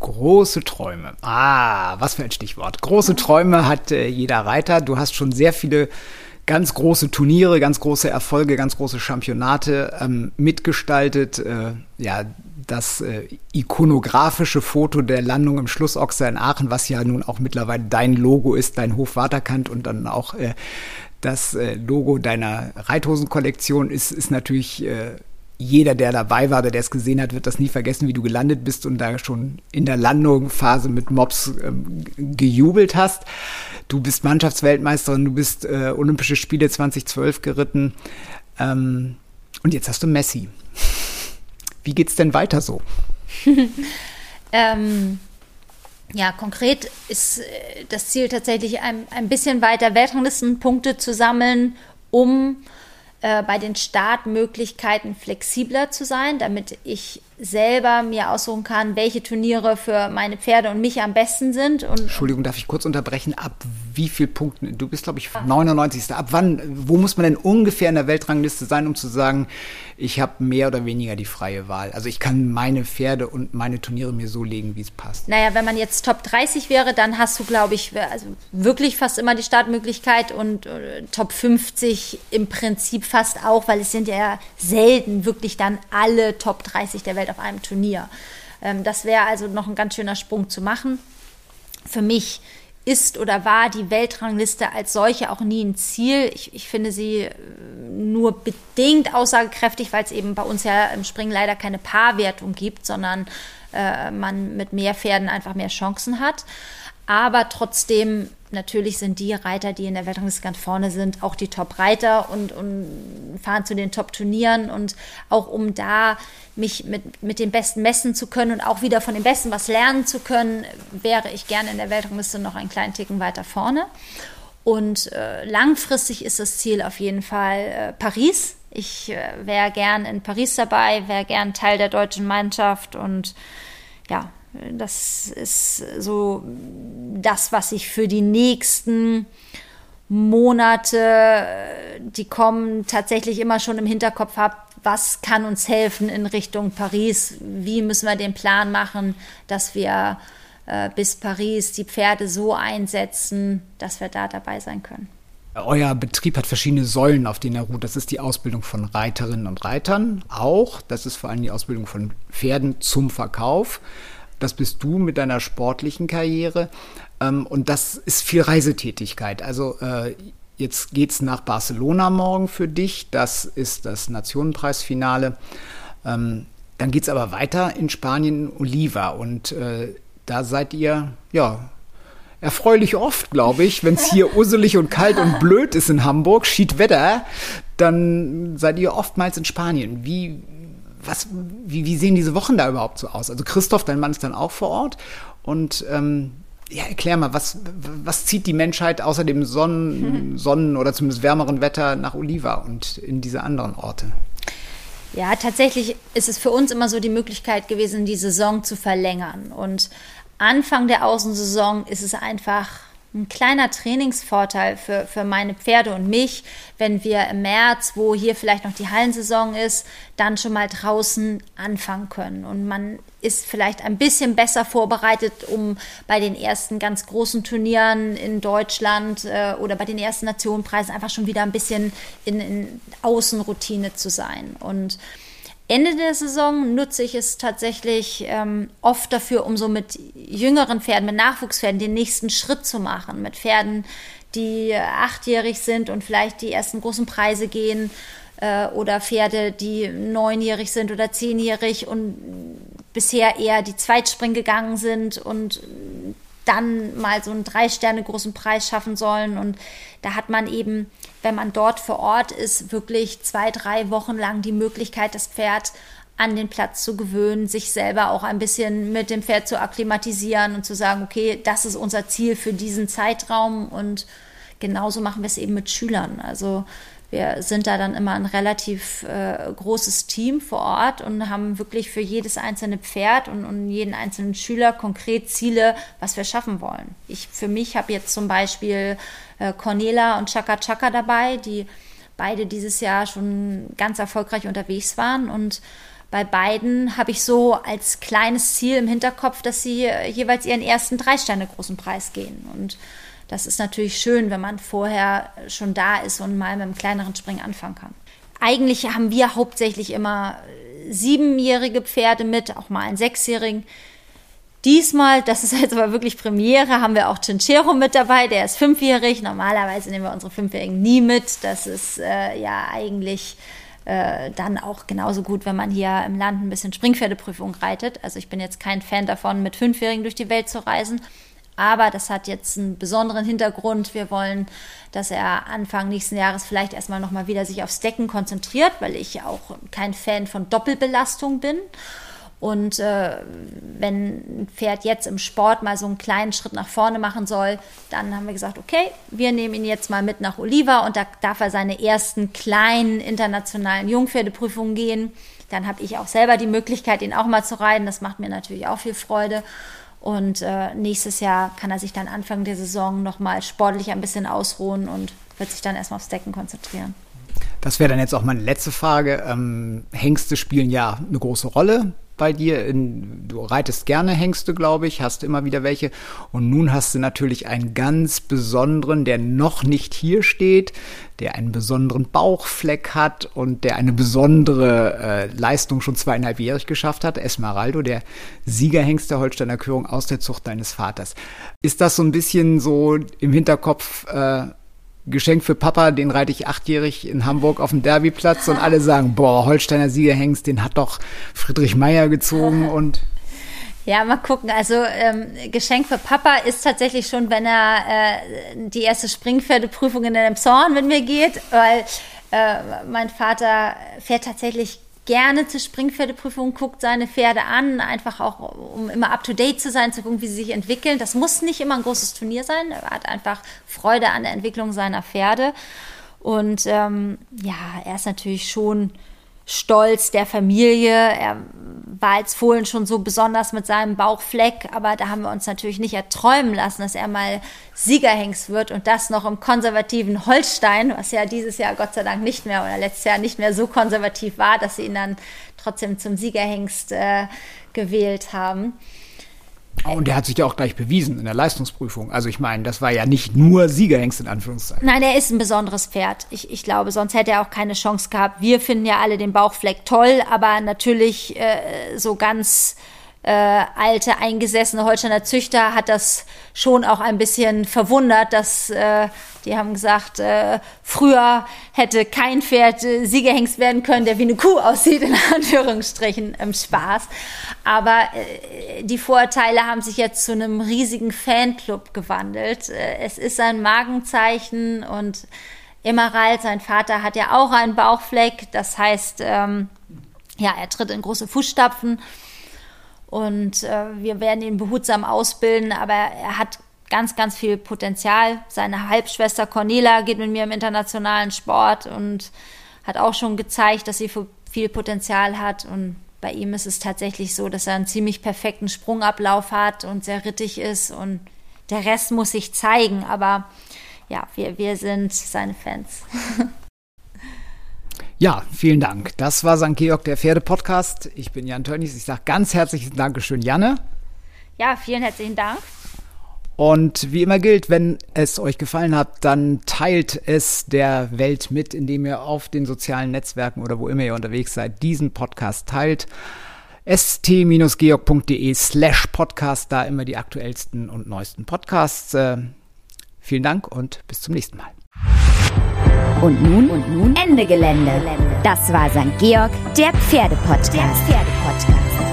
Große Träume. Ah, was für ein Stichwort. Große Träume hat äh, jeder Reiter. Du hast schon sehr viele ganz große Turniere, ganz große Erfolge, ganz große Championate ähm, mitgestaltet. Äh, ja, das äh, ikonografische Foto der Landung im Schlussochser in Aachen, was ja nun auch mittlerweile dein Logo ist, dein Hof Waterkant und dann auch äh, das äh, Logo deiner Reithosenkollektion ist, ist natürlich äh, jeder, der dabei war oder der es gesehen hat, wird das nie vergessen, wie du gelandet bist und da schon in der Landungsphase mit Mops ähm, gejubelt hast. Du bist Mannschaftsweltmeisterin, du bist äh, Olympische Spiele 2012 geritten ähm, und jetzt hast du Messi. Wie geht's denn weiter so? ähm, ja, konkret ist äh, das Ziel tatsächlich ein, ein bisschen weiter Weltranglistenpunkte zu sammeln, um äh, bei den Startmöglichkeiten flexibler zu sein, damit ich selber mir aussuchen kann, welche Turniere für meine Pferde und mich am besten sind. Und Entschuldigung, darf ich kurz unterbrechen? Ab wie viel Punkten? Du bist, glaube ich, 99. Ab wann, wo muss man denn ungefähr in der Weltrangliste sein, um zu sagen, ich habe mehr oder weniger die freie Wahl? Also ich kann meine Pferde und meine Turniere mir so legen, wie es passt. Naja, wenn man jetzt Top 30 wäre, dann hast du, glaube ich, also wirklich fast immer die Startmöglichkeit und äh, Top 50 im Prinzip fast auch, weil es sind ja selten wirklich dann alle Top 30 der Welt auf einem Turnier. Ähm, das wäre also noch ein ganz schöner Sprung zu machen. Für mich ist oder war die Weltrangliste als solche auch nie ein Ziel. Ich, ich finde sie äh, nur bedingt aussagekräftig, weil es eben bei uns ja im Springen leider keine Paarwertung gibt, sondern äh, man mit mehr Pferden einfach mehr Chancen hat. Aber trotzdem, natürlich sind die Reiter, die in der Weltrangliste ganz vorne sind, auch die Top-Reiter und, und fahren zu den Top-Turnieren. Und auch um da mich mit, mit den Besten messen zu können und auch wieder von den Besten was lernen zu können, wäre ich gerne in der Weltrangliste noch einen kleinen Ticken weiter vorne. Und äh, langfristig ist das Ziel auf jeden Fall äh, Paris. Ich äh, wäre gern in Paris dabei, wäre gern Teil der deutschen Mannschaft und ja, das ist so das, was ich für die nächsten Monate, die kommen, tatsächlich immer schon im Hinterkopf habe. Was kann uns helfen in Richtung Paris? Wie müssen wir den Plan machen, dass wir äh, bis Paris die Pferde so einsetzen, dass wir da dabei sein können? Euer Betrieb hat verschiedene Säulen, auf denen er ruht. Das ist die Ausbildung von Reiterinnen und Reitern auch. Das ist vor allem die Ausbildung von Pferden zum Verkauf. Das bist du mit deiner sportlichen Karriere. Ähm, und das ist viel Reisetätigkeit. Also äh, jetzt geht's nach Barcelona morgen für dich. Das ist das Nationenpreisfinale. Ähm, dann geht's aber weiter in Spanien, Oliva. Und äh, da seid ihr, ja, erfreulich oft, glaube ich. Wenn es hier usselig und kalt und blöd ist in Hamburg, Schiedwetter, dann seid ihr oftmals in Spanien. Wie, was, wie, wie sehen diese Wochen da überhaupt so aus? Also Christoph, dein Mann ist dann auch vor Ort und ähm, ja, erklär mal, was, was zieht die Menschheit außer dem Sonnen, mhm. Sonnen oder zumindest wärmeren Wetter nach Oliva und in diese anderen Orte? Ja, tatsächlich ist es für uns immer so die Möglichkeit gewesen, die Saison zu verlängern. Und Anfang der Außensaison ist es einfach ein kleiner Trainingsvorteil für, für meine Pferde und mich, wenn wir im März, wo hier vielleicht noch die Hallensaison ist, dann schon mal draußen anfangen können. Und man ist vielleicht ein bisschen besser vorbereitet, um bei den ersten ganz großen Turnieren in Deutschland äh, oder bei den ersten Nationenpreisen einfach schon wieder ein bisschen in, in Außenroutine zu sein. Und Ende der Saison nutze ich es tatsächlich ähm, oft dafür, um so mit jüngeren Pferden, mit Nachwuchspferden den nächsten Schritt zu machen. Mit Pferden, die achtjährig sind und vielleicht die ersten großen Preise gehen äh, oder Pferde, die neunjährig sind oder zehnjährig und bisher eher die Zweitspring gegangen sind und dann mal so einen drei Sterne großen Preis schaffen sollen. Und da hat man eben, wenn man dort vor Ort ist, wirklich zwei, drei Wochen lang die Möglichkeit, das Pferd an den Platz zu gewöhnen, sich selber auch ein bisschen mit dem Pferd zu akklimatisieren und zu sagen, okay, das ist unser Ziel für diesen Zeitraum und genauso machen wir es eben mit Schülern. Also wir sind da dann immer ein relativ äh, großes Team vor Ort und haben wirklich für jedes einzelne Pferd und, und jeden einzelnen Schüler konkret Ziele, was wir schaffen wollen. Ich für mich habe jetzt zum Beispiel äh, Cornela und Chaka Chaka dabei, die beide dieses Jahr schon ganz erfolgreich unterwegs waren und bei beiden habe ich so als kleines Ziel im Hinterkopf, dass sie jeweils ihren ersten drei Sterne großen Preis gehen. Und das ist natürlich schön, wenn man vorher schon da ist und mal mit einem kleineren Springen anfangen kann. Eigentlich haben wir hauptsächlich immer siebenjährige Pferde mit, auch mal einen sechsjährigen. Diesmal, das ist jetzt aber wirklich Premiere, haben wir auch Chinchero mit dabei, der ist fünfjährig. Normalerweise nehmen wir unsere Fünfjährigen nie mit. Das ist äh, ja eigentlich äh, dann auch genauso gut, wenn man hier im Land ein bisschen Springpferdeprüfung reitet. Also ich bin jetzt kein Fan davon, mit Fünfjährigen durch die Welt zu reisen. Aber das hat jetzt einen besonderen Hintergrund. Wir wollen, dass er Anfang nächsten Jahres vielleicht erstmal nochmal wieder sich aufs Decken konzentriert, weil ich auch kein Fan von Doppelbelastung bin. Und äh, wenn ein Pferd jetzt im Sport mal so einen kleinen Schritt nach vorne machen soll, dann haben wir gesagt, okay, wir nehmen ihn jetzt mal mit nach Oliva und da darf er seine ersten kleinen internationalen Jungpferdeprüfungen gehen. Dann habe ich auch selber die Möglichkeit, ihn auch mal zu reiten. Das macht mir natürlich auch viel Freude. Und äh, nächstes Jahr kann er sich dann Anfang der Saison nochmal sportlich ein bisschen ausruhen und wird sich dann erstmal aufs Decken konzentrieren. Das wäre dann jetzt auch meine letzte Frage. Ähm, Hengste spielen ja eine große Rolle bei dir. In, du reitest gerne Hengste, glaube ich, hast immer wieder welche. Und nun hast du natürlich einen ganz besonderen, der noch nicht hier steht, der einen besonderen Bauchfleck hat und der eine besondere äh, Leistung schon zweieinhalbjährig geschafft hat. Esmeraldo, der Siegerhengst der Holsteiner Körung aus der Zucht deines Vaters. Ist das so ein bisschen so im Hinterkopf, äh, Geschenk für Papa, den reite ich achtjährig in Hamburg auf dem Derbyplatz und alle sagen, boah, Holsteiner Siegerhengst, den hat doch Friedrich Meyer gezogen und ja, mal gucken. Also ähm, Geschenk für Papa ist tatsächlich schon, wenn er äh, die erste Springpferdeprüfung in einem Zorn mit mir geht, weil äh, mein Vater fährt tatsächlich gerne zur Springpferdeprüfung, guckt seine Pferde an, einfach auch, um immer up to date zu sein, zu gucken, wie sie sich entwickeln. Das muss nicht immer ein großes Turnier sein. Er hat einfach Freude an der Entwicklung seiner Pferde. Und ähm, ja, er ist natürlich schon Stolz der Familie. Er war als Fohlen schon so besonders mit seinem Bauchfleck, aber da haben wir uns natürlich nicht erträumen lassen, dass er mal Siegerhengst wird und das noch im konservativen Holstein, was ja dieses Jahr Gott sei Dank nicht mehr oder letztes Jahr nicht mehr so konservativ war, dass sie ihn dann trotzdem zum Siegerhengst äh, gewählt haben. Und der hat sich ja auch gleich bewiesen in der Leistungsprüfung. Also ich meine, das war ja nicht nur Siegerhengst in Anführungszeichen. Nein, er ist ein besonderes Pferd. Ich, ich glaube, sonst hätte er auch keine Chance gehabt. Wir finden ja alle den Bauchfleck toll, aber natürlich äh, so ganz äh, alte, eingesessene Holsteiner Züchter hat das schon auch ein bisschen verwundert, dass äh, die haben gesagt, äh, früher hätte kein Pferd äh, Siegerhengst werden können, der wie eine Kuh aussieht, in Anführungsstrichen im Spaß. Aber äh, die Vorurteile haben sich jetzt zu einem riesigen Fanclub gewandelt. Äh, es ist ein Magenzeichen und Emerald, sein Vater, hat ja auch einen Bauchfleck. Das heißt, ähm, ja, er tritt in große Fußstapfen. Und äh, wir werden ihn behutsam ausbilden, aber er hat ganz, ganz viel Potenzial. Seine Halbschwester Cornelia geht mit mir im internationalen Sport und hat auch schon gezeigt, dass sie viel Potenzial hat. Und bei ihm ist es tatsächlich so, dass er einen ziemlich perfekten Sprungablauf hat und sehr rittig ist. Und der Rest muss sich zeigen. Aber ja, wir, wir sind seine Fans. Ja, vielen Dank. Das war St. Georg, der Pferde-Podcast. Ich bin Jan Tönnies. Ich sage ganz herzlichen Dankeschön, Janne. Ja, vielen herzlichen Dank. Und wie immer gilt, wenn es euch gefallen hat, dann teilt es der Welt mit, indem ihr auf den sozialen Netzwerken oder wo immer ihr unterwegs seid, diesen Podcast teilt. st-georg.de slash podcast, da immer die aktuellsten und neuesten Podcasts. Äh, vielen Dank und bis zum nächsten Mal. Und nun, und nun Ende Gelände. Das war St. Georg, der Pferdepodcast. Der Pferdepodcast.